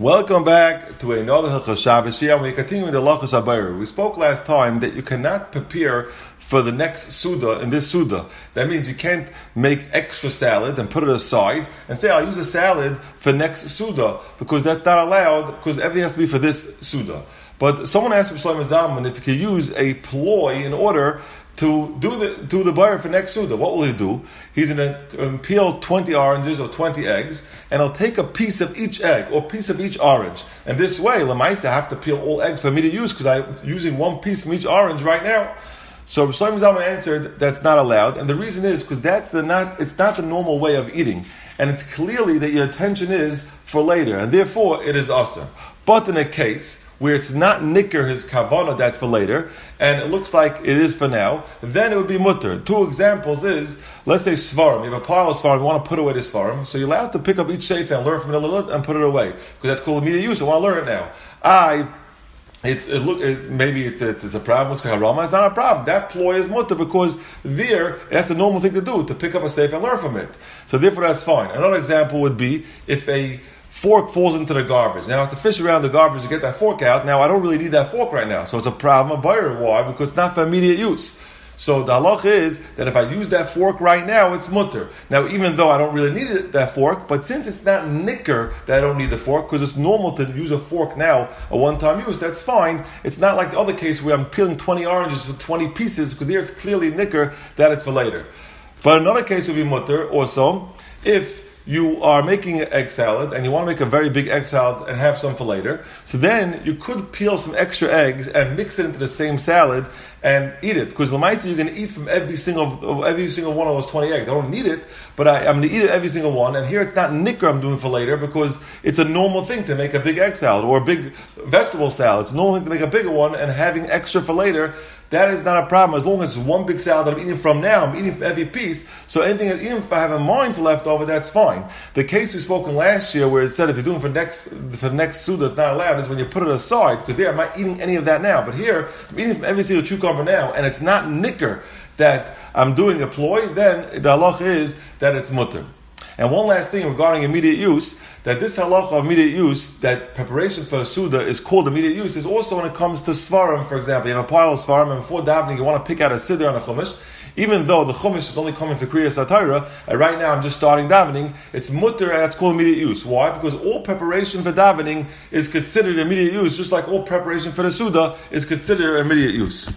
Welcome back to another Hilchas Shabbos and we're continuing the Lachas Abayr. We spoke last time that you cannot prepare for the next Suda in this Suda. That means you can't make extra salad and put it aside and say, I'll use a salad for next Suda, because that's not allowed, because everything has to be for this Suda. But someone asked Shlomo Zalman if he could use a ploy in order to do the do the borer for next suda. What will he do? He's going to um, peel 20 oranges or 20 eggs, and he'll take a piece of each egg or piece of each orange. And this way, Lamaisa have to peel all eggs for me to use because I'm using one piece from each orange right now. So Shlomo Zalman answered that's not allowed, and the reason is because that's the not it's not the normal way of eating, and it's clearly that your attention is for later, and therefore it is awesome. But in a case where it's not nicker his kavana, that's for later, and it looks like it is for now, then it would be mutter. Two examples is, let's say svarim, you have a pile of svarim, you want to put away the svarim, so you're allowed to pick up each sefer and learn from it a little and put it away, because that's called immediate use, I want to learn it now. I it's it look it, maybe it's, it's, it's a problem. Looks like a rama. It's not a problem. That ploy is mutter because there that's a normal thing to do to pick up a safe and learn from it. So therefore that's fine. Another example would be if a fork falls into the garbage. Now I have to fish around the garbage to get that fork out. Now I don't really need that fork right now, so it's a problem. A borer, why? Because it's not for immediate use. So the halach is that if I use that fork right now, it's mutter. Now, even though I don't really need it, that fork, but since it's not nicker that I don't need the fork, because it's normal to use a fork now, a one-time use, that's fine. It's not like the other case where I'm peeling 20 oranges for 20 pieces, because there it's clearly nicker that it's for later. But another case would be mutter also, if you are making an egg salad and you want to make a very big egg salad and have some for later. So then you could peel some extra eggs and mix it into the same salad and eat it because Lamaisa you're going to eat from every single every single one of those 20 eggs. I don't need it, but I, am going to eat every single one. And here it's not nicker I'm doing for later because it's a normal thing to make a big egg salad or a big vegetable salad. It's normal thing to make a bigger one and having extra for later. That is not a problem as long as it's one big salad that I'm eating from now. I'm eating every piece. So anything even if I have a mind left over, that's fine. The case we spoke in last year where it said if you're doing for next for next suda, it's not allowed is when you put it aside because there I'm not eating any of that now. But here I'm eating from every single cucumber now, and it's not nicker that I'm doing a ploy, then the halach is that it's mutter. And one last thing regarding immediate use, that this halacha of immediate use, that preparation for a suda is called immediate use, is also when it comes to svarim, for example. You have a pile of svarim, and before davening, you want to pick out a siddur on a chumash. Even though the chumash is only coming for krias haTorah, and right now I'm just starting davening, it's mutter and that's called immediate use. Why? Because all preparation for davening is considered immediate use, just like all preparation for the suda is considered immediate use.